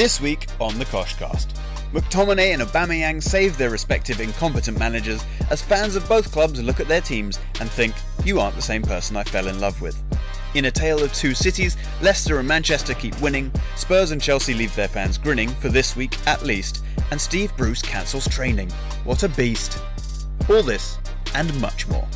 This week on the Koshcast, McTominay and Aubameyang save their respective incompetent managers as fans of both clubs look at their teams and think, you aren't the same person I fell in love with. In a tale of two cities, Leicester and Manchester keep winning, Spurs and Chelsea leave their fans grinning for this week at least, and Steve Bruce cancels training. What a beast. All this and much more.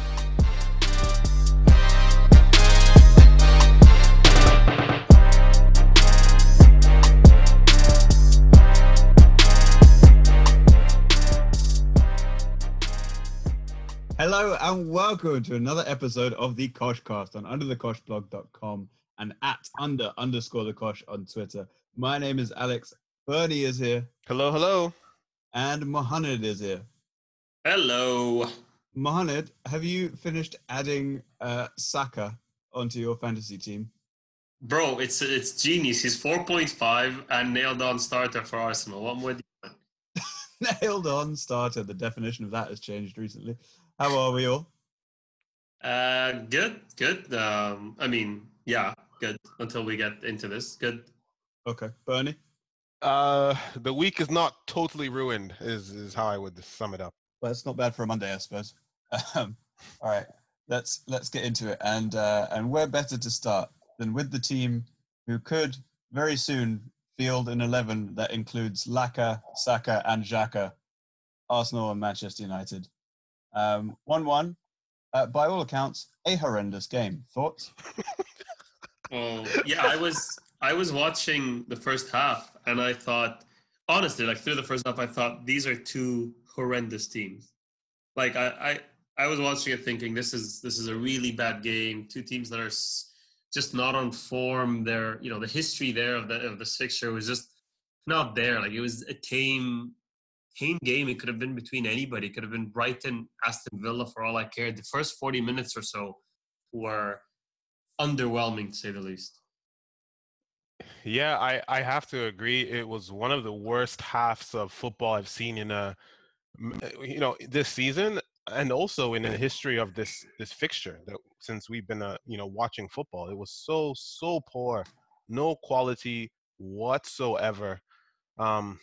Hello and welcome to another episode of the Koshcast on underthekoshblog.com and at under underscore the Kosh on Twitter. My name is Alex. Bernie is here. Hello, hello. And Mohammed is here. Hello. Mohammed, have you finished adding uh, Saka onto your fantasy team? Bro, it's it's genius. He's 4.5 and nailed on starter for Arsenal. What more do you want? nailed on starter. The definition of that has changed recently. How are we all? Uh, good, good. Um, I mean, yeah, good. Until we get into this, good. Okay, Bernie. Uh, the week is not totally ruined. Is is how I would sum it up. Well, it's not bad for a Monday, I suppose. Um, all right, let's let's get into it. And uh, and where better to start than with the team who could very soon field an eleven that includes Laka, Saka, and Xhaka, Arsenal and Manchester United. Um, 1 1. Uh, by all accounts, a horrendous game. Thoughts? oh, yeah, I was I was watching the first half and I thought, honestly, like through the first half, I thought these are two horrendous teams. Like I, I, I was watching it thinking this is this is a really bad game. Two teams that are just not on form. Their you know the history there of the of the fixture was just not there. Like it was a tame tame game. It could have been between anybody. It could have been Brighton, Aston Villa for all I cared. The first 40 minutes or so were underwhelming to say the least. Yeah, I, I have to agree. It was one of the worst halves of football I've seen in a you know this season and also in the history of this this fixture that since we've been uh, you know watching football it was so so poor no quality whatsoever um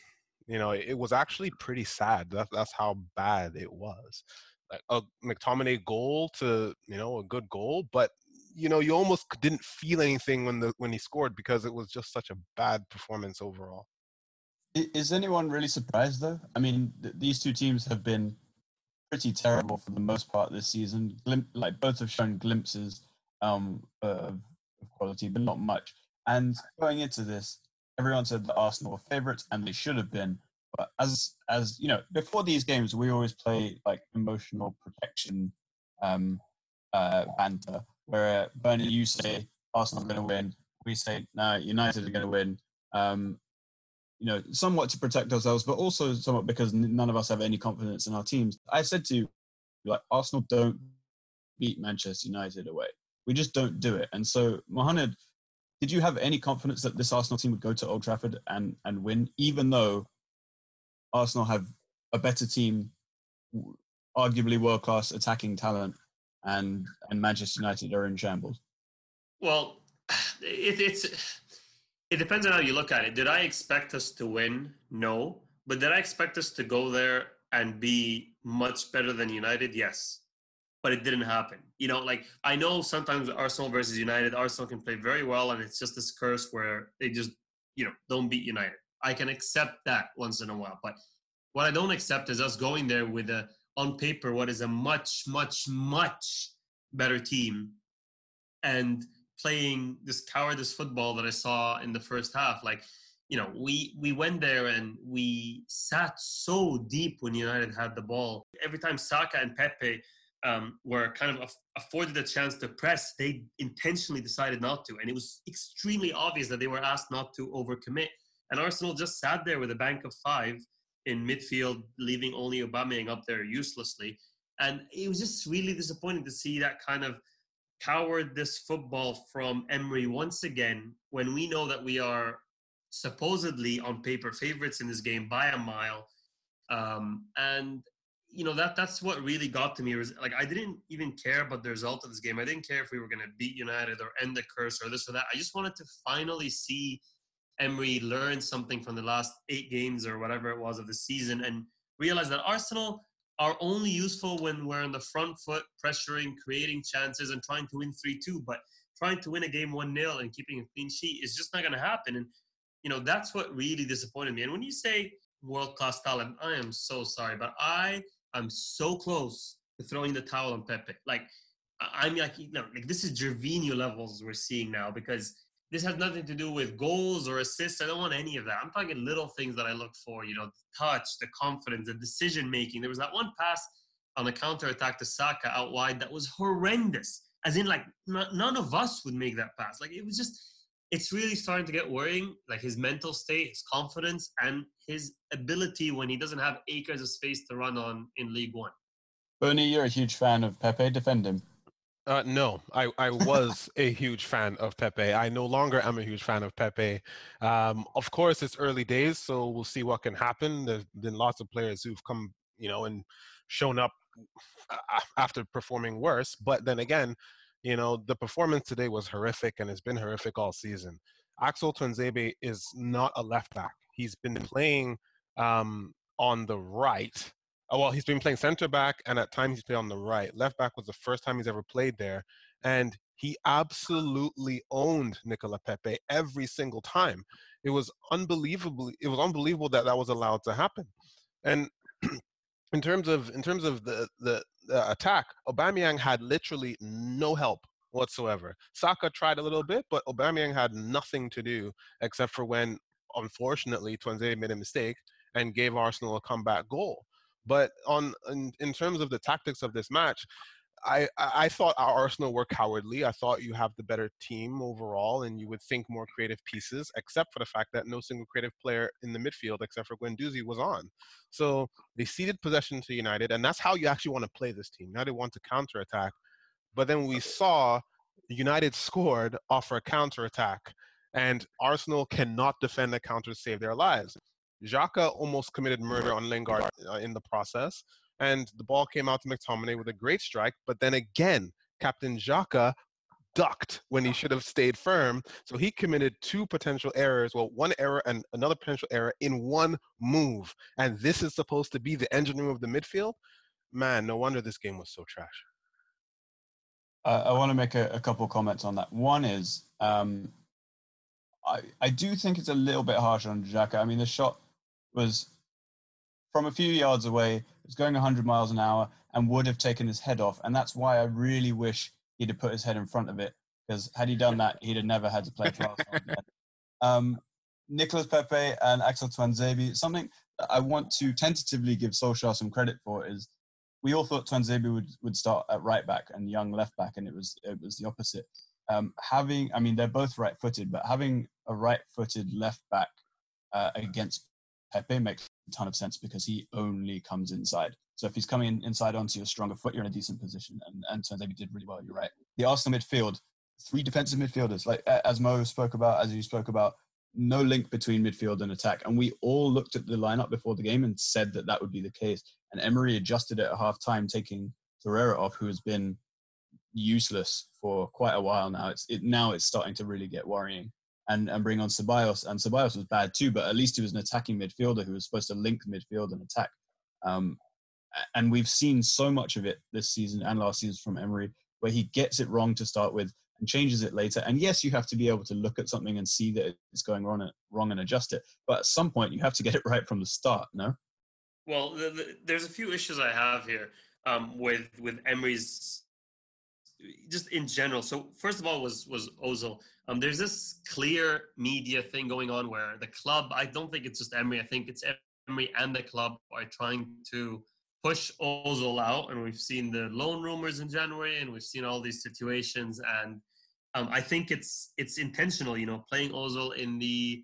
you know, it was actually pretty sad. That's that's how bad it was. Like a McTominay goal to you know a good goal, but you know you almost didn't feel anything when the when he scored because it was just such a bad performance overall. Is anyone really surprised though? I mean, th- these two teams have been pretty terrible for the most part this season. Like both have shown glimpses um, of quality, but not much. And going into this, everyone said that Arsenal were favourites, and they should have been. But as as you know, before these games, we always play like emotional protection um, uh, banter, where uh, Bernie, you say Arsenal are going to win, we say no, United are going to win. Um, you know, somewhat to protect ourselves, but also somewhat because none of us have any confidence in our teams. I said to you, like Arsenal don't beat Manchester United away. We just don't do it. And so, Mohamed, did you have any confidence that this Arsenal team would go to Old Trafford and, and win, even though Arsenal have a better team, arguably world class attacking talent, and and Manchester United are in shambles? Well, it, it's it depends on how you look at it. Did I expect us to win? No, but did I expect us to go there and be much better than United? Yes but it didn't happen. You know, like I know sometimes Arsenal versus United, Arsenal can play very well, and it's just this curse where they just, you know, don't beat United. I can accept that once in a while, but what I don't accept is us going there with a on paper what is a much, much, much better team, and playing this cowardice football that I saw in the first half. Like, you know, we we went there and we sat so deep when United had the ball. Every time Saka and Pepe um, were kind of afforded a chance to press, they intentionally decided not to. And it was extremely obvious that they were asked not to overcommit. And Arsenal just sat there with a bank of five in midfield, leaving only Aubameyang up there uselessly. And it was just really disappointing to see that kind of cowardice football from Emery once again when we know that we are supposedly on paper favorites in this game by a mile. Um, and you know that that's what really got to me was like I didn't even care about the result of this game. I didn't care if we were going to beat United or end the curse or this or that. I just wanted to finally see Emery learn something from the last eight games or whatever it was of the season and realize that Arsenal are only useful when we're on the front foot, pressuring, creating chances, and trying to win 3 2. But trying to win a game 1 0 and keeping a clean sheet is just not going to happen. And, you know, that's what really disappointed me. And when you say world class talent, I am so sorry, but I am so close to throwing the towel on Pepe. Like, I'm like, you know, like this is Gervinho levels we're seeing now because this has nothing to do with goals or assists. I don't want any of that. I'm talking little things that I look for, you know, the touch, the confidence, the decision making. There was that one pass on a counter attack to Saka out wide that was horrendous. As in, like, n- none of us would make that pass. Like, it was just, it's really starting to get worrying. Like, his mental state, his confidence, and his ability when he doesn't have acres of space to run on in League One. Bernie, you're a huge fan of Pepe. Defend him. Uh, no, I, I was a huge fan of Pepe. I no longer am a huge fan of Pepe. Um, of course, it's early days, so we'll see what can happen. There's been lots of players who've come, you know, and shown up after performing worse. But then again, you know, the performance today was horrific and it's been horrific all season. Axel Tuanzebe is not a left back. He's been playing um, on the right Oh, well, he's been playing center back, and at times he's played on the right. Left back was the first time he's ever played there, and he absolutely owned Nicola Pepe every single time. It was unbelievably, it was unbelievable that that was allowed to happen. And in terms of in terms of the the, the attack, Aubameyang had literally no help whatsoever. Saka tried a little bit, but Aubameyang had nothing to do except for when, unfortunately, Tuanzebe made a mistake and gave Arsenal a comeback goal. But on in, in terms of the tactics of this match, I, I thought our Arsenal were cowardly. I thought you have the better team overall, and you would think more creative pieces, except for the fact that no single creative player in the midfield, except for Guendouzi, was on. So they ceded possession to United, and that's how you actually want to play this team. Now they want to counterattack. But then we saw United scored off a counterattack, and Arsenal cannot defend a counter to save their lives. Xhaka almost committed murder on Lingard uh, in the process, and the ball came out to McTominay with a great strike. But then again, Captain Xhaka ducked when he should have stayed firm. So he committed two potential errors. Well, one error and another potential error in one move. And this is supposed to be the engine room of the midfield. Man, no wonder this game was so trash. Uh, I want to make a, a, couple comments on that. One is um, I, I do think it's a little bit harsh on Xhaka. I mean, the shot was from a few yards away, it was going 100 miles an hour and would have taken his head off. And that's why I really wish he'd have put his head in front of it because had he done that, he'd have never had to play Arsenal um, Nicolas Pepe and Axel Tuanzebe, something I want to tentatively give Solskjaer some credit for is we all thought Tuanzebe would, would start at right back and Young left back, and it was it was the opposite. Um, having, I mean, they're both right-footed, but having a right-footed left back uh, against Pepe makes ton of sense because he only comes inside. So if he's coming inside onto your stronger foot, you're in a decent position. And, and so they did really well. You're right. The Arsenal midfield, three defensive midfielders, like as Mo spoke about, as you spoke about, no link between midfield and attack. And we all looked at the lineup before the game and said that that would be the case. And Emery adjusted it at half time, taking Torreira off, who has been useless for quite a while now. It's it now it's starting to really get worrying and, and bring on Ceballos. And Ceballos was bad too, but at least he was an attacking midfielder who was supposed to link midfield and attack. Um, and we've seen so much of it this season and last season from Emery, where he gets it wrong to start with and changes it later. And yes, you have to be able to look at something and see that it's going wrong, wrong and adjust it. But at some point, you have to get it right from the start. No. Well, the, the, there's a few issues I have here um, with with Emery's just in general. So first of all, was was Ozil. Um, there's this clear media thing going on where the club. I don't think it's just Emery. I think it's Emery and the club are trying to push Ozil out, and we've seen the loan rumors in January, and we've seen all these situations, and um, I think it's it's intentional. You know, playing Ozil in the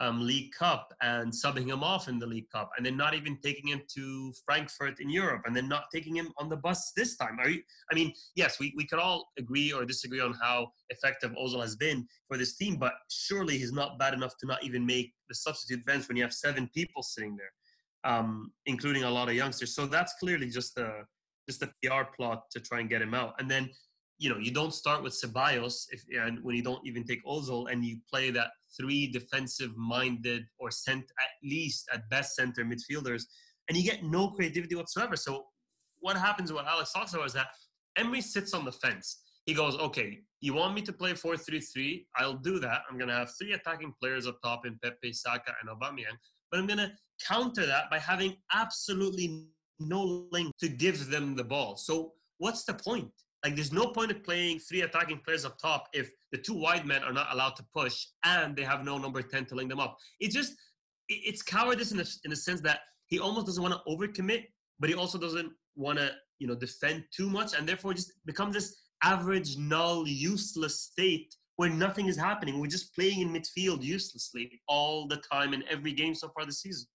um, League Cup and subbing him off in the League Cup, and then not even taking him to Frankfurt in Europe, and then not taking him on the bus this time. Are you? I mean, yes, we, we could all agree or disagree on how effective Ozil has been for this team, but surely he's not bad enough to not even make the substitute bench when you have seven people sitting there, um, including a lot of youngsters. So that's clearly just a just a PR plot to try and get him out. And then you know, you don't start with Ceballos if and when you don't even take Ozil and you play that three defensive-minded or sent at least at best center midfielders, and you get no creativity whatsoever. So what happens? What Alex talks about is that Emery sits on the fence. He goes, okay, you want me to play 4-3-3? I'll do that. I'm going to have three attacking players up top in Pepe, Saka, and Aubameyang. But I'm going to counter that by having absolutely no link to give them the ball. So what's the point? Like, there's no point of playing three attacking players up top if the two wide men are not allowed to push and they have no number 10 to link them up. It just, it's cowardice in the, in the sense that he almost doesn't want to overcommit, but he also doesn't want to, you know, defend too much, and therefore just becomes this average, null, useless state where nothing is happening. We're just playing in midfield uselessly all the time in every game so far this season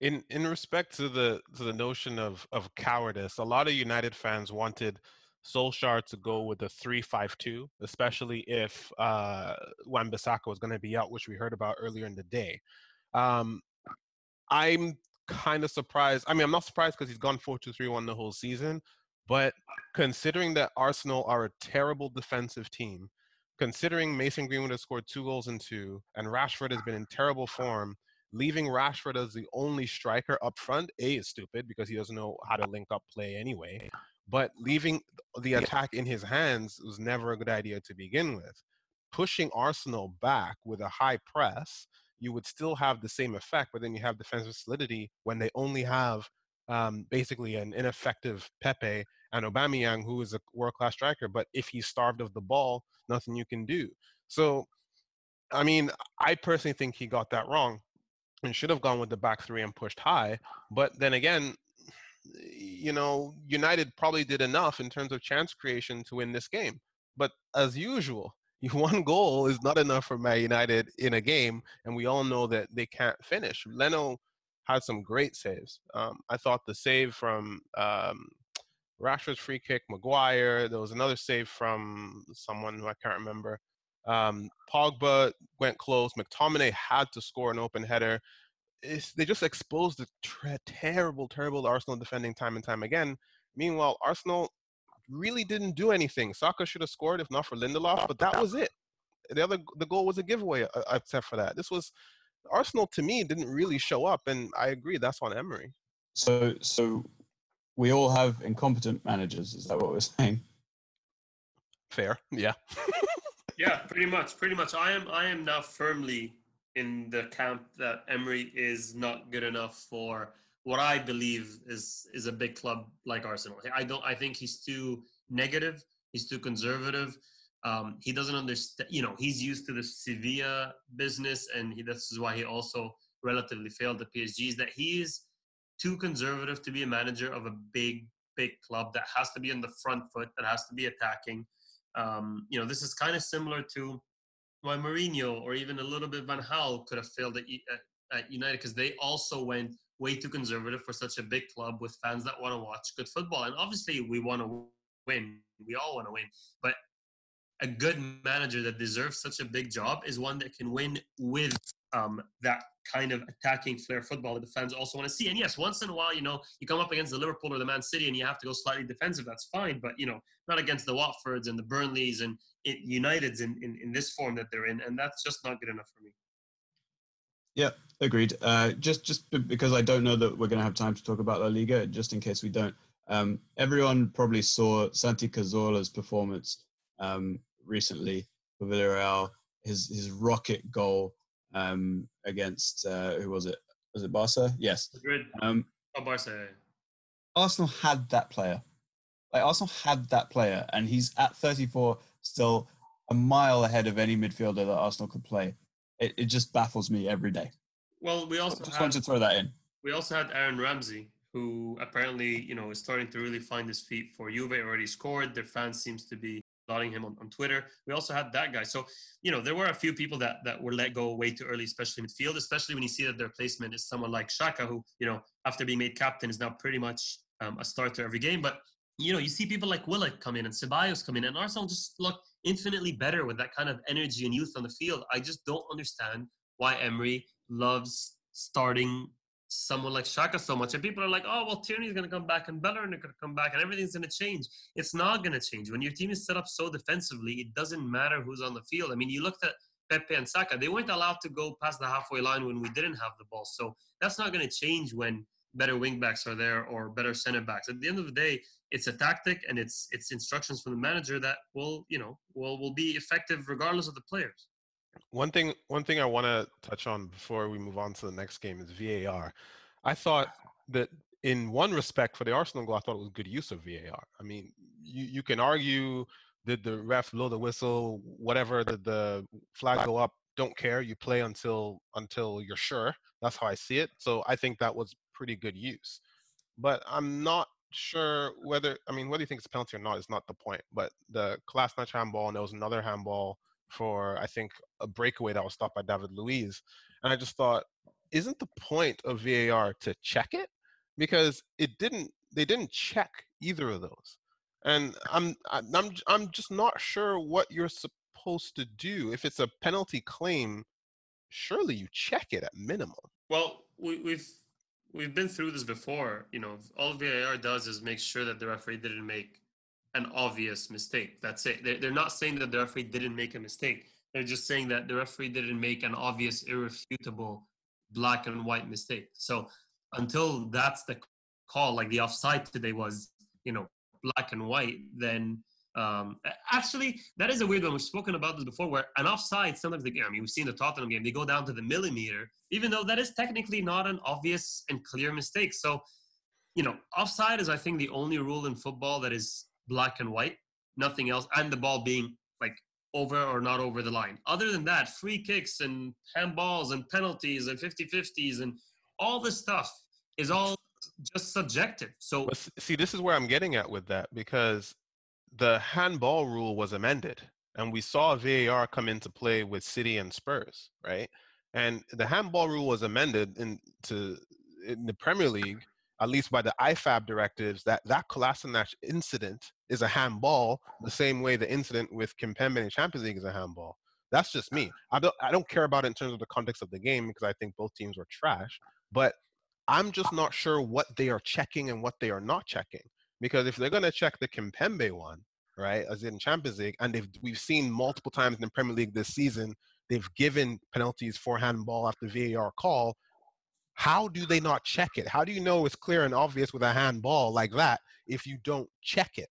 in in respect to the to the notion of of cowardice, a lot of United fans wanted Solskjaer to go with a three-five-two, especially if uh, Wan-Bissaka was going to be out, which we heard about earlier in the day. Um, I'm kind of surprised. I mean, I'm not surprised because he's gone four-two-three-one the whole season, but considering that Arsenal are a terrible defensive team, considering Mason Greenwood has scored two goals in two, and Rashford has been in terrible form, leaving Rashford as the only striker up front, A, is stupid because he doesn't know how to link up play anyway. But leaving the attack in his hands was never a good idea to begin with. Pushing Arsenal back with a high press, you would still have the same effect, but then you have defensive solidity when they only have um, basically an ineffective Pepe and Aubameyang, who is a world-class striker. But if he's starved of the ball, nothing you can do. So, I mean, I personally think he got that wrong and should have gone with the back three and pushed high. But then again, you know, United probably did enough in terms of chance creation to win this game. But as usual, one goal is not enough for Man United in a game, and we all know that they can't finish. Leno had some great saves. Um, I thought the save from um, Rashford's free kick, Maguire. There was another save from someone who I can't remember. Um, Pogba went close. McTominay had to score an open header. It's, they just exposed the tra- terrible, terrible Arsenal defending time and time again. Meanwhile, Arsenal really didn't do anything. Saka should have scored if not for Lindelof, but that was it. The other, the goal was a giveaway, uh, except for that. This was Arsenal to me didn't really show up, and I agree that's on Emery. So, so we all have incompetent managers. Is that what we're saying? Fair, yeah. yeah, pretty much. Pretty much. I am. I am now firmly in the camp that Emery is not good enough for what I believe is is a big club like Arsenal. I don't. I think he's too negative. He's too conservative. Um, he doesn't understand. You know, he's used to the Sevilla business, and he, this is why he also relatively failed at PSG. Is that he's too conservative to be a manager of a big, big club that has to be on the front foot, that has to be attacking. Um, you know, this is kind of similar to why Mourinho or even a little bit Van Gaal could have failed at, at United because they also went way too conservative for such a big club with fans that want to watch good football. And obviously, we want to win. We all want to win. But a good manager that deserves such a big job is one that can win with um, that kind of attacking flair football that the fans also want to see. And yes, once in a while, you know, you come up against the Liverpool or the Man City and you have to go slightly defensive. That's fine, but you know, not against the Watfords and the Burnleys and it, United's in, in in this form that they're in, and that's just not good enough for me. Yeah, agreed. Uh, just just because I don't know that we're going to have time to talk about La Liga, just in case we don't. Um, everyone probably saw Santi Cazorla's performance um, recently for Villarreal. His his rocket goal um, against uh, who was it? Was it Barca? Yes. Good. Um, oh, Barca. Arsenal had that player. Like Arsenal had that player, and he's at 34, still a mile ahead of any midfielder that Arsenal could play. It, it just baffles me every day. Well, we also just had, wanted to throw that in. We also had Aaron Ramsey, who apparently you know is starting to really find his feet for Juve. Already scored. Their fans seems to be lauding him on, on Twitter. We also had that guy. So, you know, there were a few people that, that were let go way too early, especially midfield, especially when you see that their placement is someone like Xhaka, who, you know, after being made captain is now pretty much um, a starter every game. But, you know, you see people like Willock come in and Ceballos come in, and Arsenal just look infinitely better with that kind of energy and youth on the field. I just don't understand why Emery loves starting someone like Xhaka so much. And people are like, oh, well, Tierney's going to come back and Bellerin is going to come back and everything's going to change. It's not going to change. When your team is set up so defensively, it doesn't matter who's on the field. I mean, you looked at Pepe and Saka, they weren't allowed to go past the halfway line when we didn't have the ball. So that's not going to change when better wingbacks are there or better center backs. At the end of the day, it's a tactic and it's it's instructions from the manager that will you know will will be effective regardless of the players. One thing one thing I want to touch on before we move on to the next game is VAR. I thought that in one respect for the Arsenal goal, I thought it was good use of VAR. I mean, you, you can argue did the ref blow the whistle, whatever, did the flag go up? Don't care. You play until until you're sure. That's how I see it. So I think that was pretty good use. But I'm not sure whether I mean whether you think it's a penalty or not is not the point. But the Kolasinac handball and there was another handball for I think a breakaway that was stopped by David Luiz. And I just thought, isn't the point of VAR to check it? Because it didn't they didn't check either of those and I'm I'm I'm just not sure what you're supposed to do if it's a penalty claim. Surely you check it at minimum. Well, we, we've we've been through this before. You know, all VAR does is make sure that the referee didn't make an obvious mistake. That's it. They're, they're not saying that the referee didn't make a mistake. They're just saying that the referee didn't make an obvious, irrefutable, black and white mistake. So until that's the call, like the offside today was, you know, black and white, then um, actually, that is a weird one. We've spoken about this before, where an offside, sometimes the game, I mean, we've seen the Tottenham game, they go down to the millimeter, even though that is technically not an obvious and clear mistake. So, you know, offside is, I think, the only rule in football that is black and white, nothing else, and the ball being like over or not over the line. Other than that, free kicks and handballs and penalties and 50 50s and all this stuff is all just subjective. So see, this is where I'm getting at with that because the handball rule was amended, and we saw VAR come into play with City and Spurs, right? And the handball rule was amended into in the Premier League, at least by the IFAB directives, that that Kolasinac incident is a handball, the same way the incident with Kimpembe in Champions League is a handball. That's just me. I don't I don't care about it in terms of the context of the game because I think both teams were trash. But I'm just not sure what they are checking and what they are not checking. Because if they're going to check the Kimpembe one, right, as in Champions League, and we've seen multiple times in the Premier League this season, they've given penalties for handball after VAR call. How do they not check it? How do you know it's clear and obvious with a handball like that if you don't check it?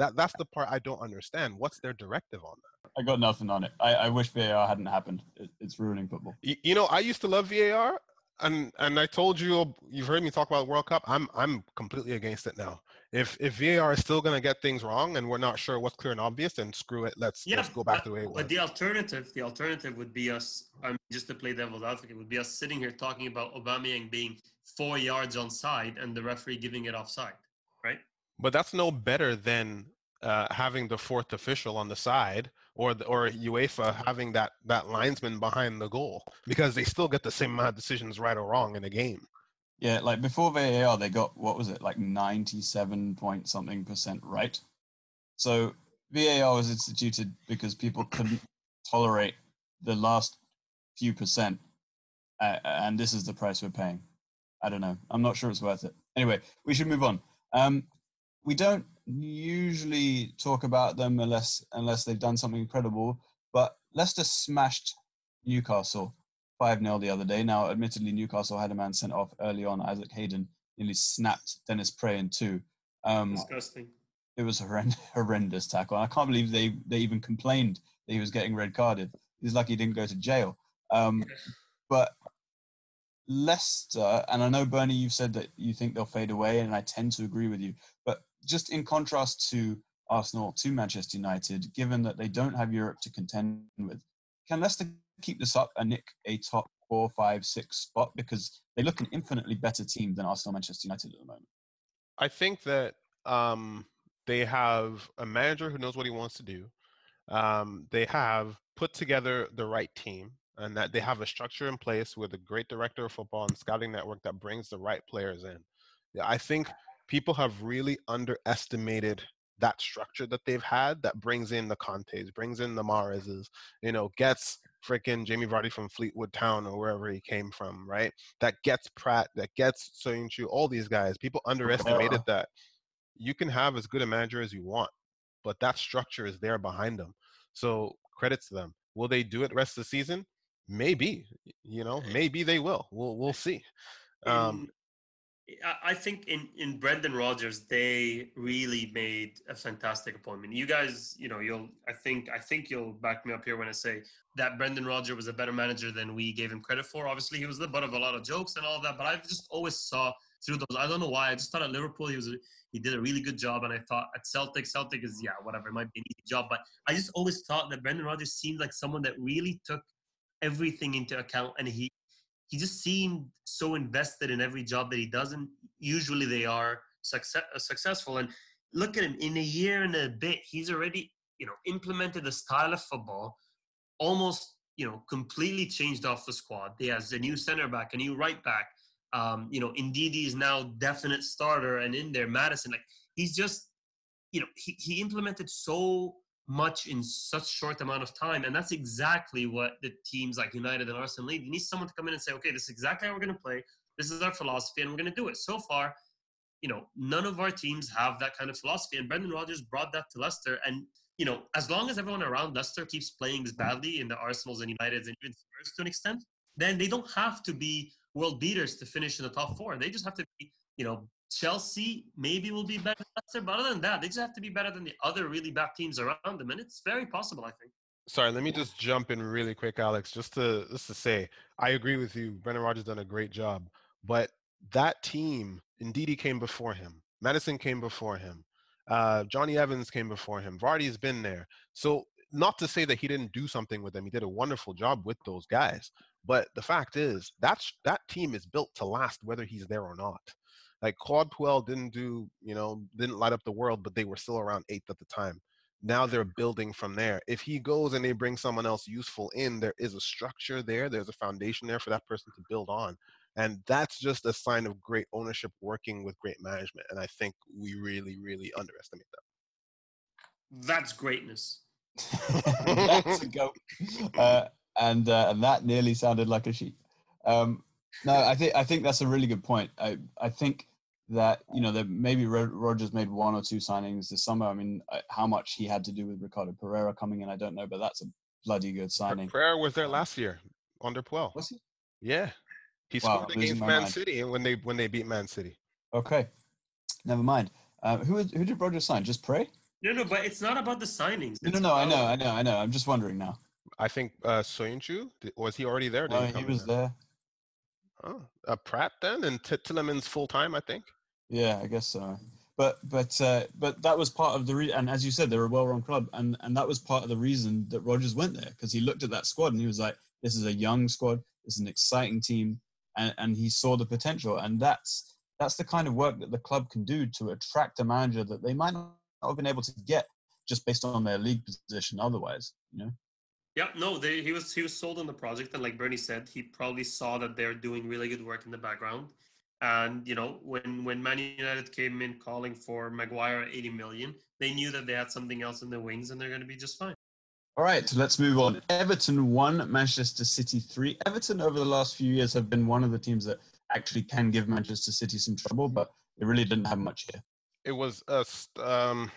That that's the part I don't understand. What's their directive on that? I got nothing on it. I, I wish VAR hadn't happened. It, it's ruining football. You, you know, I used to love VAR and and I told you you've heard me talk about World Cup. I'm I'm completely against it now. If if VAR is still going to get things wrong and we're not sure what's clear and obvious, then screw it. Let's yeah, let's go back but, to the way it was. But the alternative, the alternative would be us. I mean, just to play devil's advocate, would be us sitting here talking about Aubameyang being four yards on side and the referee giving it offside, right? But that's no better than uh, having the fourth official on the side or the, or UEFA having that that linesman behind the goal because they still get the same amount of decisions right or wrong in a game. Yeah, like before VAR, they got what was it like ninety-seven point something percent right. So VAR was instituted because people couldn't tolerate the last few percent, uh, and this is the price we're paying. I don't know. I'm not sure it's worth it. Anyway, we should move on. Um, we don't usually talk about them unless unless they've done something incredible. But Leicester smashed Newcastle 5 0 the other day. Now, admittedly, Newcastle had a man sent off early on. Isaac Hayden nearly snapped Dennis Praet in two. Um, Disgusting. It was a horrendous, horrendous tackle. I can't believe they, they even complained that he was getting red carded. He's lucky he didn't go to jail. Um, but Leicester, and I know Bernie, you've said that you think they'll fade away, and I tend to agree with you. But just in contrast to Arsenal, to Manchester United, given that they don't have Europe to contend with, can Leicester keep this up and nick a top four, five, six spot? Because they look an infinitely better team than Arsenal, Manchester United at the moment. I think that um, they have a manager who knows what he wants to do. Um, they have put together the right team and that they have a structure in place with a great director of football and scouting network that brings the right players in. I think people have really underestimated that structure that they've had that brings in the Contes, brings in the Mahrezes, you know, gets freaking Jamie Vardy from Fleetwood Town or wherever he came from, right? That gets Praet, that gets Soyuncu, all these guys. People underestimated that. You can have as good a manager as you want, but that structure is there behind them. So credits to them. Will they do it rest of the season? Maybe. You know, maybe they will. We'll we'll see. Um, I think in in Brendan Rodgers, they really made a fantastic appointment. You guys, you know, you'll I think I think you'll back me up here when I say that Brendan Rodgers was a better manager than we gave him credit for. Obviously, he was the butt of a lot of jokes and all that, but I just always saw through those. I don't know why. I just thought at Liverpool he was he did a really good job, and I thought at Celtic, Celtic is yeah whatever, it might be an easy job, but I just always thought that Brendan Rodgers seemed like someone that really took everything into account, and he he just seemed so invested in every job that he does, and usually they are success, uh, successful. And look at him in a year and a bit, he's already you know implemented a style of football, almost you know completely changed off the squad. He has a new center back, a new right back. Um, you know, Ndidi is now definite starter, and in there, Maddison, Like he's just, you know, he, he implemented so much in such short amount of time. And that's exactly what the teams like United and Arsenal need. You need someone to come in and say, okay, this is exactly how we're going to play. This is our philosophy, and we're going to do it. So far, you know, none of our teams have that kind of philosophy. And Brendan Rodgers brought that to Leicester. And, you know, as long as everyone around Leicester keeps playing as badly in the Arsenals and Uniteds and even Spurs to an extent, then they don't have to be world beaters to finish in the top four. They just have to be, you know, Chelsea maybe will be better but other than that, they just have to be better than the other really bad teams around them, and it's very possible, I think. Sorry, let me just jump in really quick, Alex, just to just to say I agree with you. Brendan Rodgers done a great job, but that team, Ndidi came before him, Maddison came before him, uh, Jonny Evans came before him, Vardy's been there. So not to say that he didn't do something with them, he did a wonderful job with those guys. But the fact is, that's that team is built to last whether he's there or not. Like Claude Puel didn't do, you know, didn't light up the world, but they were still around eighth at the time. Now they're building from there. If he goes and they bring someone else useful in, there is a structure there. There's a foundation there for that person to build on. And that's just a sign of great ownership working with great management. And I think we really, really underestimate that. That's greatness. That's a goat. Uh, and uh, and that nearly sounded like a sheep. Um, no, I think I think that's a really good point. I I think that you know that maybe Rodgers made one or two signings this summer. I mean, uh, how much he had to do with Ricardo Pereira coming in, I don't know, but that's a bloody good signing. Pereira was there last year under Puel. Was he? Yeah, he wow, scored against Man mind. City when they when they beat Man City. Okay, never mind. Uh, who who did Rodgers sign? Just Praet. No, no, but it's not about the signings. no, no, no. I know, I know, I know. I'm just wondering now. I think uh, Soyuncu was he already there? No, he, he was there. Oh, uh, Praet then, and T- Tielemans full time, I think. Yeah, I guess so. But but uh, but that was part of the re- and as you said, they're a well-run club, and and that was part of the reason that Rodgers went there because he looked at that squad and he was like, "This is a young squad. This is an exciting team," and and he saw the potential, and that's that's the kind of work that the club can do to attract a manager that they might not have been able to get just based on their league position otherwise. You know. Yeah, no, they, he was he was sold on the project, and like Bernie said, he probably saw that they're doing really good work in the background. And you know, when when Man United came in calling for Maguire 80 million, they knew that they had something else in the wings, and they're going to be just fine. All right, let's move on. Everton one, Manchester City three. Everton over the last few years have been one of the teams that actually can give Manchester City some trouble, but they really didn't have much here. It was a um,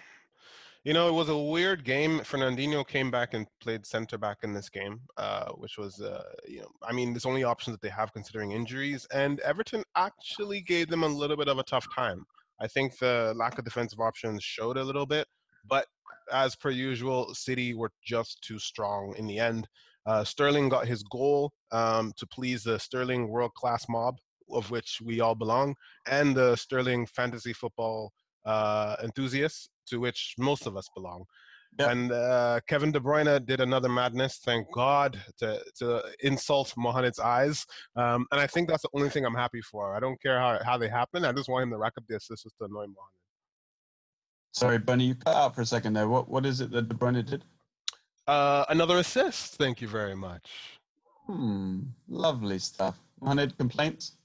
you know, it was a weird game. Fernandinho came back and played center back in this game, uh, which was, uh, you know, I mean, it's only option that they have considering injuries. And Everton actually gave them a little bit of a tough time. I think the lack of defensive options showed a little bit, but as per usual, City were just too strong in the end. Uh, Sterling got his goal um, to please the Sterling world class mob, of which we all belong, and the Sterling fantasy football uh, enthusiasts to which most of us belong. Yep. And uh, Kevin De Bruyne did another madness, thank God, to, to insult Mohamed's eyes. Um, and I think that's the only thing I'm happy for. I don't care how, how they happen. I just want him to rack up the assists to annoy Mohamed. Sorry, Bunny, you cut out for a second there. What What is it that De Bruyne did? Uh, another assist. Thank you very much. Hmm, lovely stuff. Mohamed, complaints?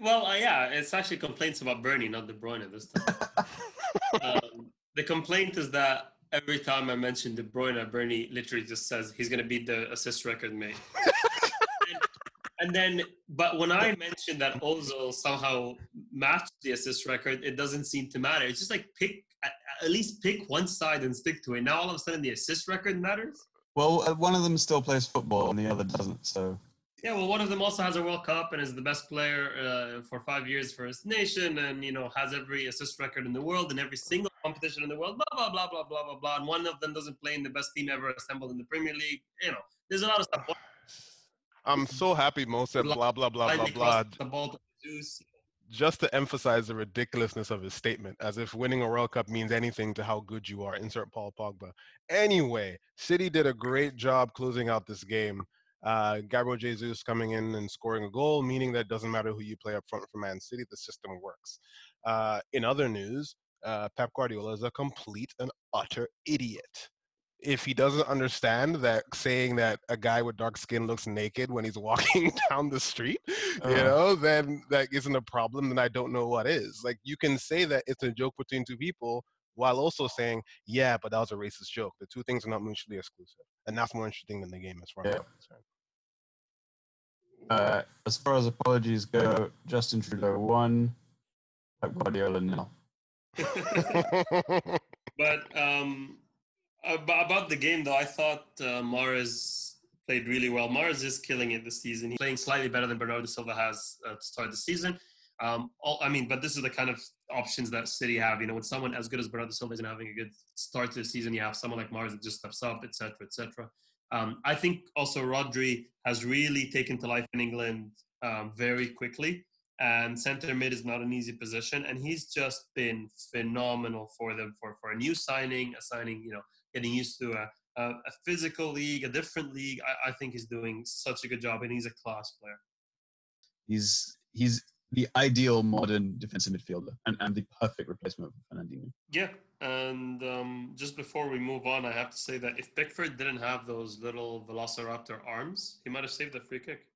Well, uh, yeah, it's actually complaints about Bernie, not De Bruyne this time. um, the complaint is that every time I mention De Bruyne, Bernie literally just says he's going to beat the assist record, mate. and, then, but when I mention that Ozil somehow matched the assist record, it doesn't seem to matter. It's just like pick at, at least pick one side and stick to it. Now all of a sudden the assist record matters. Well, uh, one of them still plays football and the other doesn't. So Yeah, well, one of them also has a World Cup and is the best player uh, for five years for his nation, and you know has every assist record in the world in every single competition in the world. Blah blah blah blah blah blah blah. And one of them doesn't play in the best team ever assembled in the Premier League. You know, there's a lot of stuff. I'm so happy Mo said blah blah blah blah blah. crossed The ball to Zeus. just to emphasize the ridiculousness of his statement, as if winning a World Cup means anything to how good you are. Insert Paul Pogba. Anyway, City did a great job closing out this game. Uh, Gabriel Jesus coming in and scoring a goal, meaning that it doesn't matter who you play up front for Man City, the system works. Uh, in other news, uh, Pep Guardiola is a complete and utter idiot. If he doesn't understand that saying that a guy with dark skin looks naked when he's walking down the street, you Uh. know, then that isn't a problem, then I don't know what is. Like you can say that it's a joke between two people while also saying, yeah, but that was a racist joke. The two things are not mutually exclusive. And that's more interesting than the game as far as I'm concerned. uh, as far as apologies go, Justin Trudeau won, Pep Guardiola nil. But um, about the game, though, I thought uh, Mahrez played really well. Mahrez is killing it this season. He's playing slightly better than Bernardo Silva has uh, to start the season. Um, all, I mean, but this is the kind of options that City have. You know, when someone as good as Bernardo Silva isn't having a good start to the season, you have someone like Mahrez that just steps up, etc., etc. Um, I think also Rodri has really taken to life in England um, very quickly and center mid is not an easy position and he's just been phenomenal for them for, for a new signing a signing you know getting used to a, a, a physical league a different league I, I think he's doing such a good job and he's a class player He's he's the ideal modern defensive midfielder and, and the perfect replacement for Fernandinho. yeah and um, just before we move on i have to say that if pickford didn't have those little velociraptor arms he might have saved the free kick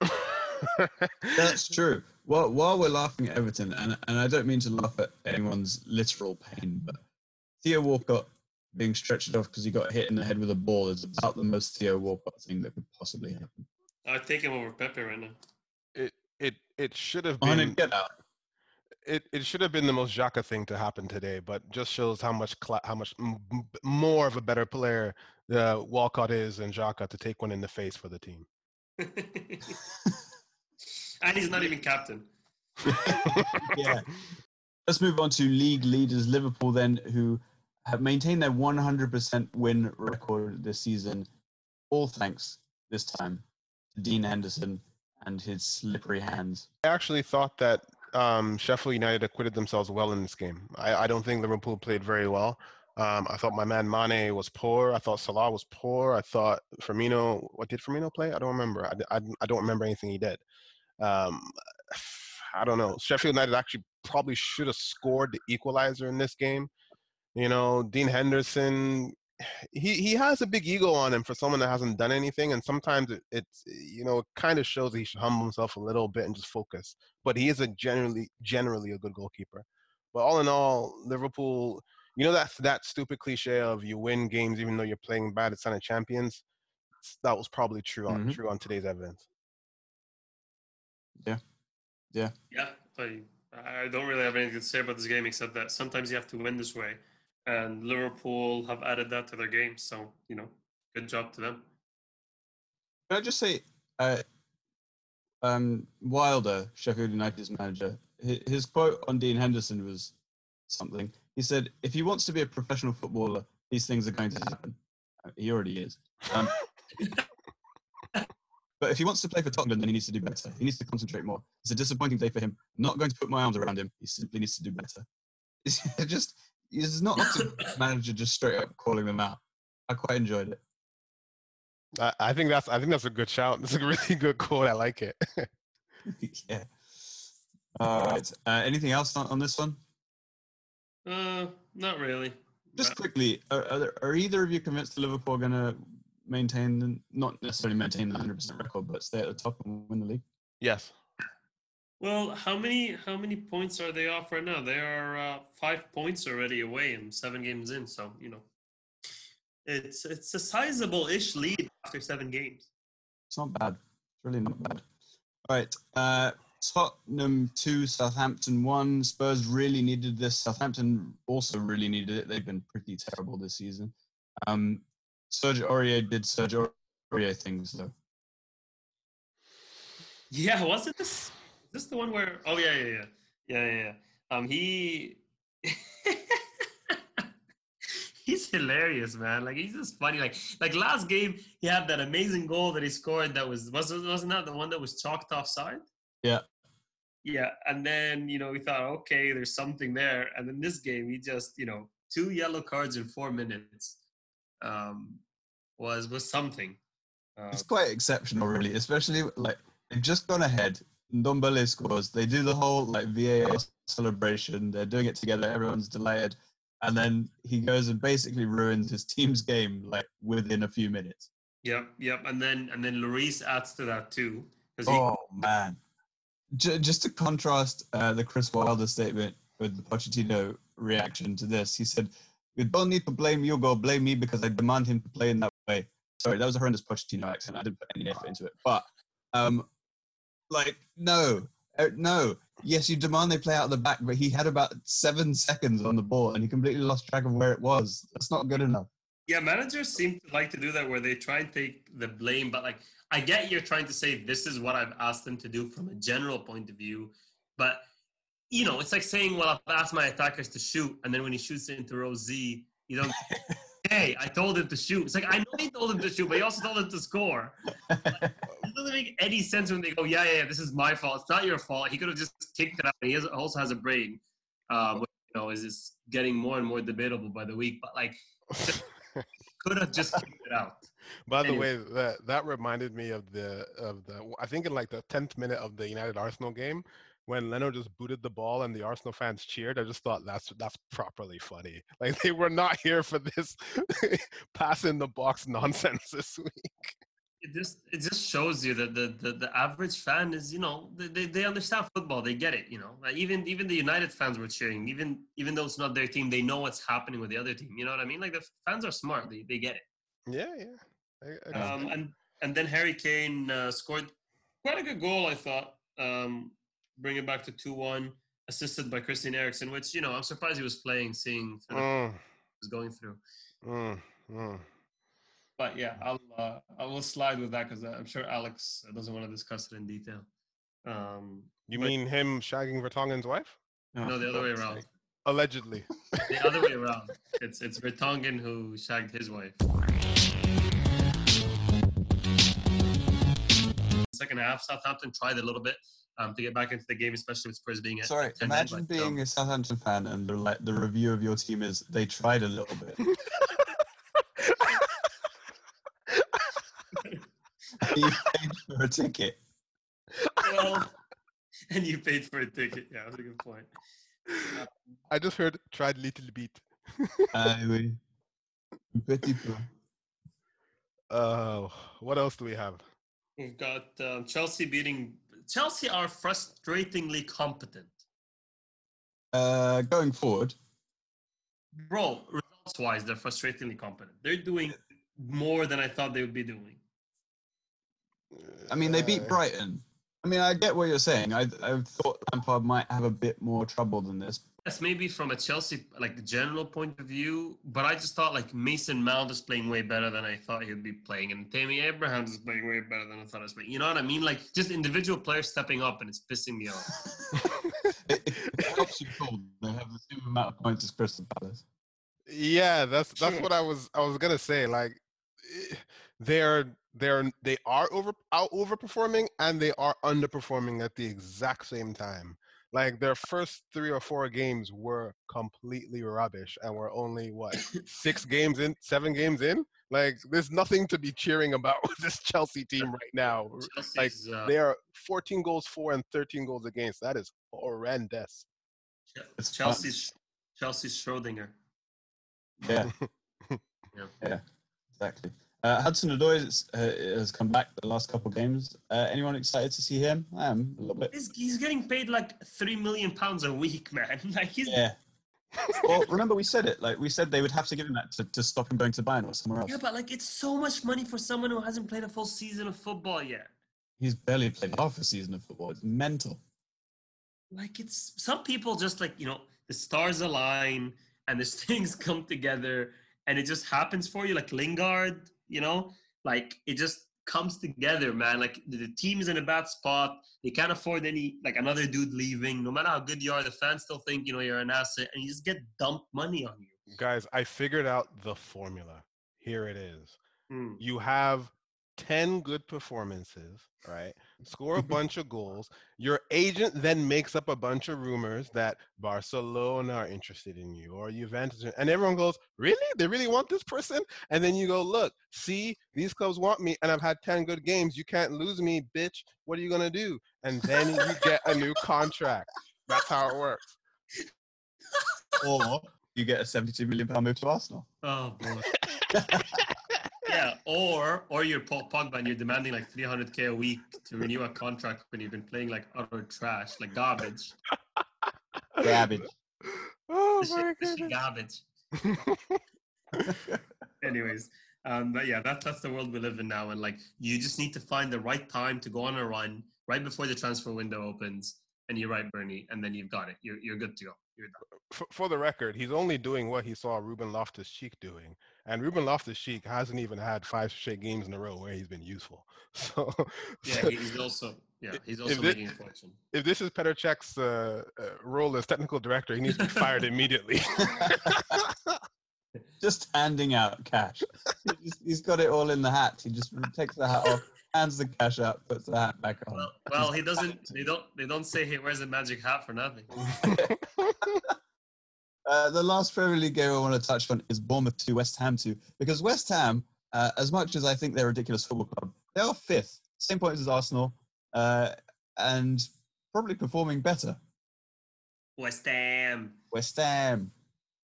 That's true. While, while we're laughing at Everton, and, and I don't mean to laugh at anyone's literal pain, but Theo Walcott being stretched off because he got hit in the head with a ball is about the most Theo Walcott thing that could possibly happen. i'd take him over pepe right now it it it should have been and get out. it, it should have been the most Xhaka thing to happen today, but just shows how much cla- how much m- m- more of a better player uh, Walcott is than Xhaka to take one in the face for the team. and he's not even captain Yeah. Let's move on to league leaders Liverpool, then, who have maintained their 100% win record this season, all thanks this time to Dean Henderson and his slippery hands. I actually thought that um, Sheffield United acquitted themselves well in this game. I, I don't think Liverpool played very well. Um, I thought my man Mane was poor. I thought Salah was poor. I thought Firmino. What did Firmino play? I don't remember. I, I, I don't remember anything he did. Um, I don't know. Sheffield United actually probably should have scored the equalizer in this game. You know, Dean Henderson. He he has a big ego on him for someone that hasn't done anything, and sometimes it, it's you know it kind of shows that he should humble himself a little bit and just focus. But he is a generally generally a good goalkeeper. But all in all, Liverpool. You know that that stupid cliche of you win games even though you're playing bad at sign of champions. That was probably true on Mhm. true on today's evidence. Yeah, yeah, yeah, I I don't really have anything to say about this game except that sometimes you have to win this way, and Liverpool have added that to their game. So you know, good job to them. Can I just say, uh, um, Wilder, Sheffield United's manager, his, quote on Dean Henderson was something. He said, "If he wants to be a professional footballer, these things are going to happen. Uh, He already is. Um, but if he wants to play for Tottenham, then he needs to do better. He needs to concentrate more. It's a disappointing day for him. I'm not going to put my arms around him. He simply needs to do better. It's just, it's not up to the manager just straight up calling them out. I quite enjoyed it. I, I think that's I think that's a good shout. That's a really good quote. I like it. yeah. All right. Uh, anything else on, on this one? Uh, not really. Just quickly, are, are, there, are either of you convinced that Liverpool are going to maintain, the, not necessarily maintain the 100% record, but stay at the top and win the league? yes. Well, how many how many points are they off right now? They are uh, five points already away and seven games in. So you know, it's it's a sizable-ish lead after seven games. It's not bad. It's really not bad. All right. Uh, Tottenham two, Southampton one. Spurs really needed this. Southampton also really needed it. They've been pretty terrible this season. Um, Serge Aurier did Serge Aurier things though. Yeah, wasn't this this the one where? Oh yeah, yeah, yeah, yeah, yeah. yeah. Um, he he's hilarious, man. Like he's just funny. Like like last game, he had that amazing goal that he scored. That was wasn't wasn't that the one that was chalked offside? Yeah. Yeah, and then you know we thought, okay, there's something there, and then this game, he just you know two yellow cards in four minutes um, was was something. Uh, It's quite exceptional, really, especially like they've just gone ahead. Ndombele scores. They do the whole like VAR celebration. They're doing it together. Everyone's delighted, and then he goes and basically ruins his team's game like within a few minutes. Yep, yep, and then and then Lloris adds to that too. he- Oh man! J- just to contrast uh, the Chris Wilder statement with the Pochettino reaction to this, he said, "You don't need to blame Hugo. Blame me because I demand him to play in that way." Sorry, that was a horrendous Pochettino accent. I didn't put any effort into it, but um, like no, uh, no. Yes, you demand they play out of the back, but he had about seven seconds on the ball and he completely lost track of where it was. That's not good enough. Yeah, managers seem to like to do that where they try and take the blame, but like I get you're trying to say this is what I've asked them to do from a general point of view, but you know, it's like saying, well, I've asked my attackers to shoot, and then when he shoots it into row Z, you don't. hey, I told him to shoot. It's like I know he told him to shoot, but he also told him to score. It doesn't make any sense when they go, yeah, yeah, yeah, this is my fault. It's not your fault. He could have just kicked it out. He has, also has a brain, uh, which, you know, is just getting more and more debatable by the week. But like, could have just kicked it out. By the Anyway. way, that that reminded me of the of the I think in like the tenth minute of the United Arsenal game when Leno just booted the ball and the Arsenal fans cheered. I just thought that's that's properly funny. Like they were not here for this pass in the box nonsense this week. It just it just shows you that the, the, the average fan is you know they, they, understand football they get it you know like even even the United fans were cheering even even though it's not their team they know what's happening with the other team you know what I mean like the fans are smart they, they get it Yeah, yeah. I, I um, and and then Harry Kane uh, scored quite a good goal I thought um, bring it back to two one assisted by Christian Eriksen which you know I'm surprised he was playing seeing sort of what Mm, he was going through mm, mm. but yeah I'll uh, I will slide with that because I'm sure Alex doesn't want to discuss it in detail. Um, You But- mean him shagging Vertonghen's wife? No, the other way around. Allegedly. The other way around. It's it's Vertonghen who shagged his wife. Second half, Southampton tried a little bit um, to get back into the game, especially with Spurs being at Sorry, 10 men, imagine but, um, being a Southampton fan and the, like, the review of your team is they tried a little bit. you paid for a ticket. well, and you paid for a ticket. Yeah, that's a good point. I just heard tried little bit. I oui. Petit peu. Uh, what else do we have? We've got um, Chelsea beating. Chelsea are frustratingly competent. Uh, going forward, Bro, results wise, they're frustratingly competent. They're doing more than I thought they would be doing. I mean, they beat Uh, Brighton. I mean, I get what you're saying. I, I thought Lampard might have a bit more trouble than this. Yes, maybe from a Chelsea like the general point of view, but I just thought like Mason Mount is playing way better than I thought he'd be playing, and Tammy Abrahams is playing way better than I thought he was playing. You know what I mean? Like just individual players stepping up, and it's pissing me off. Cold. They have the same amount of points as Crystal Palace. Yeah, that's that's Sure. what I was I was gonna say. Like, eh, they're they're they are over out overperforming and they are underperforming at the exact same time. Like their first three or four games were completely rubbish, and we're only what six games in, seven games in. Like, there's nothing to be cheering about with this Chelsea team right now. Chelsea's, uh, They are 14 goals for and 13 goals against. That is horrendous. It's fun. Chelsea's Chelsea's Schrodinger. Yeah. Yeah. yeah. Exactly. Uh, Hudson Odoi has, uh, has come back the last couple of games. Uh, anyone excited to see him? I am a little bit. He's, he's getting paid like three million pounds a week, man. Like he's Yeah. well, remember we said it. Like we said, they would have to give him that to, to stop him going to Bayern or somewhere else. yeah, but like it's so much money for someone who hasn't played a full season of football yet. He's barely played half a season of football. It's mental. Like it's some people just like you know the stars align and these things come together and it just happens for you. Like Lingard, you know, like it just comes together, man. Like the, team is in a bad spot. They can't afford any like another dude leaving. No matter how good you are, the fans still think you know you're an asset, and you just get dumped money on you. Guys, I figured out the formula. Here it is. Hmm. You have 10 good performances, right? Score a mm-hmm. bunch of goals. Your agent then makes up a bunch of rumors that Barcelona are interested in you or Juventus, and everyone goes, Really? They really want this person? And then you go, Look, see, these clubs want me, and I've had 10 good games. You can't lose me, bitch. What are you going to do? And then you get a new contract. That's how it works. or you get a 72 million pound move to Arsenal. Oh boy. yeah, or or you're Paul Pogba and you're demanding like 300k a week to renew a contract when you've been playing like utter trash, like garbage. Garbage. Oh This my this shit goodness. garbage. Anyways, um, but yeah, that's that's the world we live in now, and like you just need to find the right time to go on a run right before the transfer window opens. And you're right, Bernie, and then you've got it. You're you're good to go. You're done. for, for the record, he's only doing what he saw Ruben Loftus Cheek doing, and Ruben Loftus Cheek hasn't even had five straight games in a row where he's been useful. So, Yeah, he's also yeah he's if also thi- making a fortune. if this is Petr Cech's uh, uh, role as technical director, he needs to be fired immediately. just handing out cash. He just, he's got it all in the hat. He just takes the hat off, hands the cash up, puts the hat back on. Well, well, he doesn't. They don't. They don't say he wears a magic hat for nothing. Uh, the last Premier League game I want to touch on is Bournemouth 2, West Ham 2. Because West Ham, uh, as much as I think they're a ridiculous football club, they are fifth, same points as Arsenal, uh, and probably performing better. West Ham. West Ham.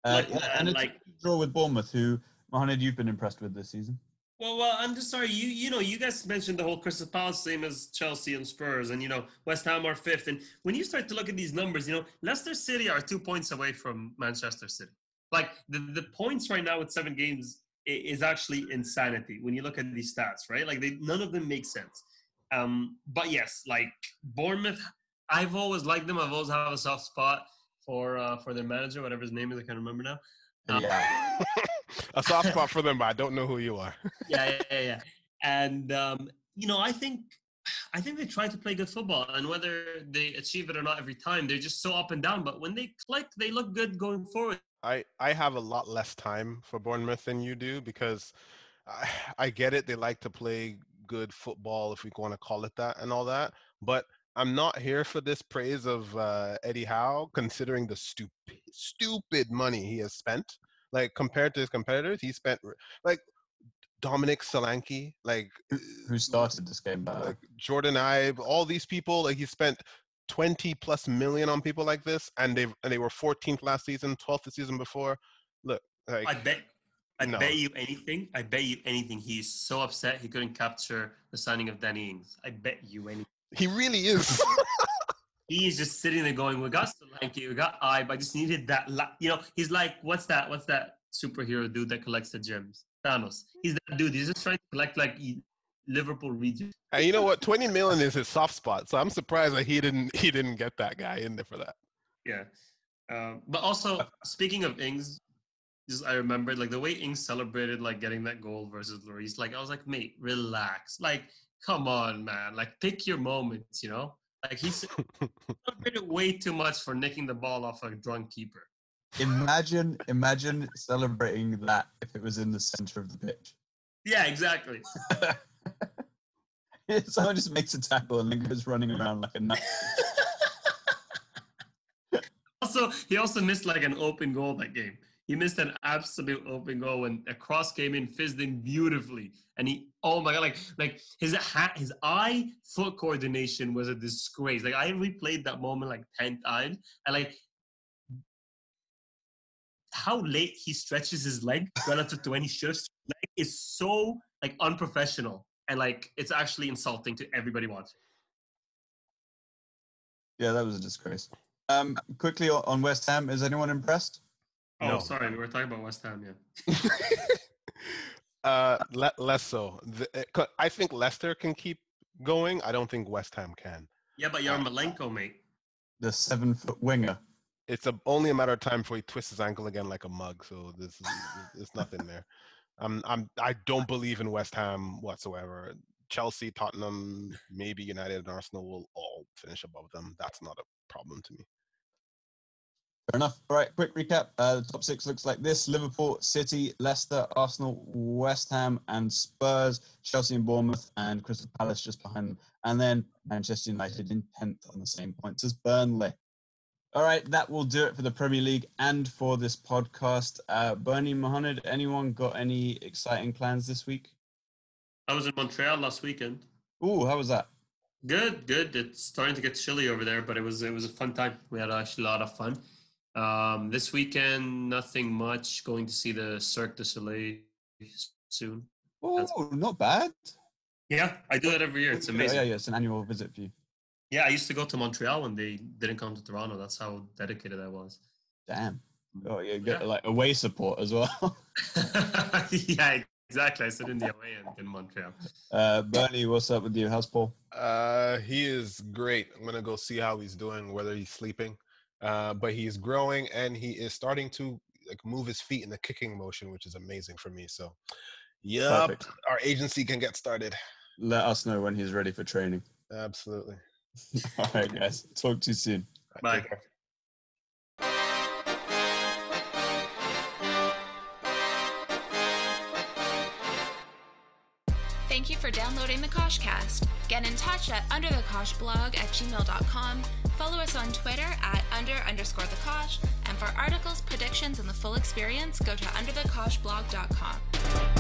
Uh, Like, yeah, and a like- draw with Bournemouth, who, Mohamed, you've been impressed with this season. Well, well, I'm just sorry. You, you know, you guys mentioned the whole Crystal Palace, same as Chelsea and Spurs, and you know, West Ham are fifth. And when you start to look at these numbers, you know, Leicester City are two points away from Manchester City. Like the, the points right now with seven games is actually insanity when you look at these stats, right? Like they, none of them make sense. Um, but yes, like Bournemouth, I've always liked them. I've always had a soft spot for uh, for their manager, whatever his name is. I can't remember now. Um, Yeah. a soft spot for them, but I don't know who you are. yeah, yeah, yeah, yeah. And um, you know, I think I think they try to play good football, and whether they achieve it or not every time, they're just so up and down. But when they click, they look good going forward. I I have a lot less time for Bournemouth than you do because I, I get it. They like to play good football, if we want to call it that, and all that. But I'm not here for this praise of uh, Eddie Howe, considering the stupid stupid money he has spent. Like compared to his competitors, he spent like Dominic Solanke, like Who uh, started this game better? like Jordan Ibe, all these people. Like he spent 20 plus million on people like this, and they and they were 14th last season, 12th the season before. Look, like I bet. I No. bet you anything. I bet you anything. He's so upset he couldn't capture the signing of Danny Ings. I bet you anything. he really is. He is just sitting there going, "We got Solanke, we got Ibe. I just needed that." La-. You know, he's like, "What's that? What's that superhero dude that collects the gems?" Thanos. He's that dude. He's just trying to collect like Liverpool region. and you know what? 20 million is his soft spot. So I'm surprised that he didn't he didn't get that guy in there for that. Yeah. Um, but also, speaking of Ings, just I remembered like the way Ings celebrated like getting that goal versus Lloris. Like I was like, mate, relax. Like, come on, man. Like, pick your moments. You know. Like he c- celebrated way too much for nicking the ball off a drunk keeper. Imagine, imagine celebrating that if it was in the center of the pitch. Yeah, exactly. Someone just makes a tackle and then goes running around like a nut. also, he also missed like an open goal that game. He missed an absolute open goal and a cross came in, fizzed in beautifully, and he oh my god, like like his hat, his eye foot coordination was a disgrace. Like I replayed that moment like ten times, and like how late he stretches his leg relative to when he his leg is so like unprofessional, and like it's actually insulting to everybody watching. Yeah, that was a disgrace. Um, quickly on West Ham, is anyone impressed? Oh, No. sorry, we were talking about West Ham. Yeah. uh, le- less so. The, uh, 'cause I think Leicester can keep going. I don't think West Ham can. Yeah, but Yarmolenko, mate. The seven foot winger. It's a, only a matter of time before he twists his ankle again like a mug. So this there's nothing there. I'm I'm I don't believe in West Ham whatsoever. Chelsea, Tottenham, maybe United and Arsenal will all finish above them. That's not a problem to me. Fair enough. All right, quick recap. Uh, the top six looks like this Liverpool, City, Leicester, Arsenal, West Ham, and Spurs, Chelsea and Bournemouth, and Crystal Palace just behind them. And then Manchester United in 10th on the same points as Burnley. All right, that will do it for the Premier League and for this podcast. Uh, Bernie Mohamed, anyone got any exciting plans this week? I was in Montreal last weekend. Ooh, how was that? Good, good. It's starting to get chilly over there, but it was it was a fun time. We had actually a lot of fun. Um, this weekend, nothing much. Going to see the Cirque du Soleil soon. Oh, not bad. Yeah, I do that every year. It's amazing. Yeah, yeah, it's an annual visit for you. Yeah, I used to go to Montreal when they didn't come to Toronto. That's how dedicated I was. Damn. Oh, you get Yeah. like away support as well. yeah, exactly. I sit in the away end in Montreal. Uh, Bernie, what's up with you? How's Paul? Uh, he is great. I'm gonna go see how he's doing, whether he's sleeping. Uh, but he's growing and he is starting to like move his feet in the kicking motion, which is amazing for me. So, yep, Perfect. our agency can get started. Let us know when he's ready for training. Absolutely. All right, guys. Talk to you soon. Bye. Thank you for downloading the Koshcast. Get in touch at underthekoshblog at gmail.com. Follow us on Twitter at under underscore the Kosh. And for articles, predictions, and the full experience, go to underthekoshblog.com.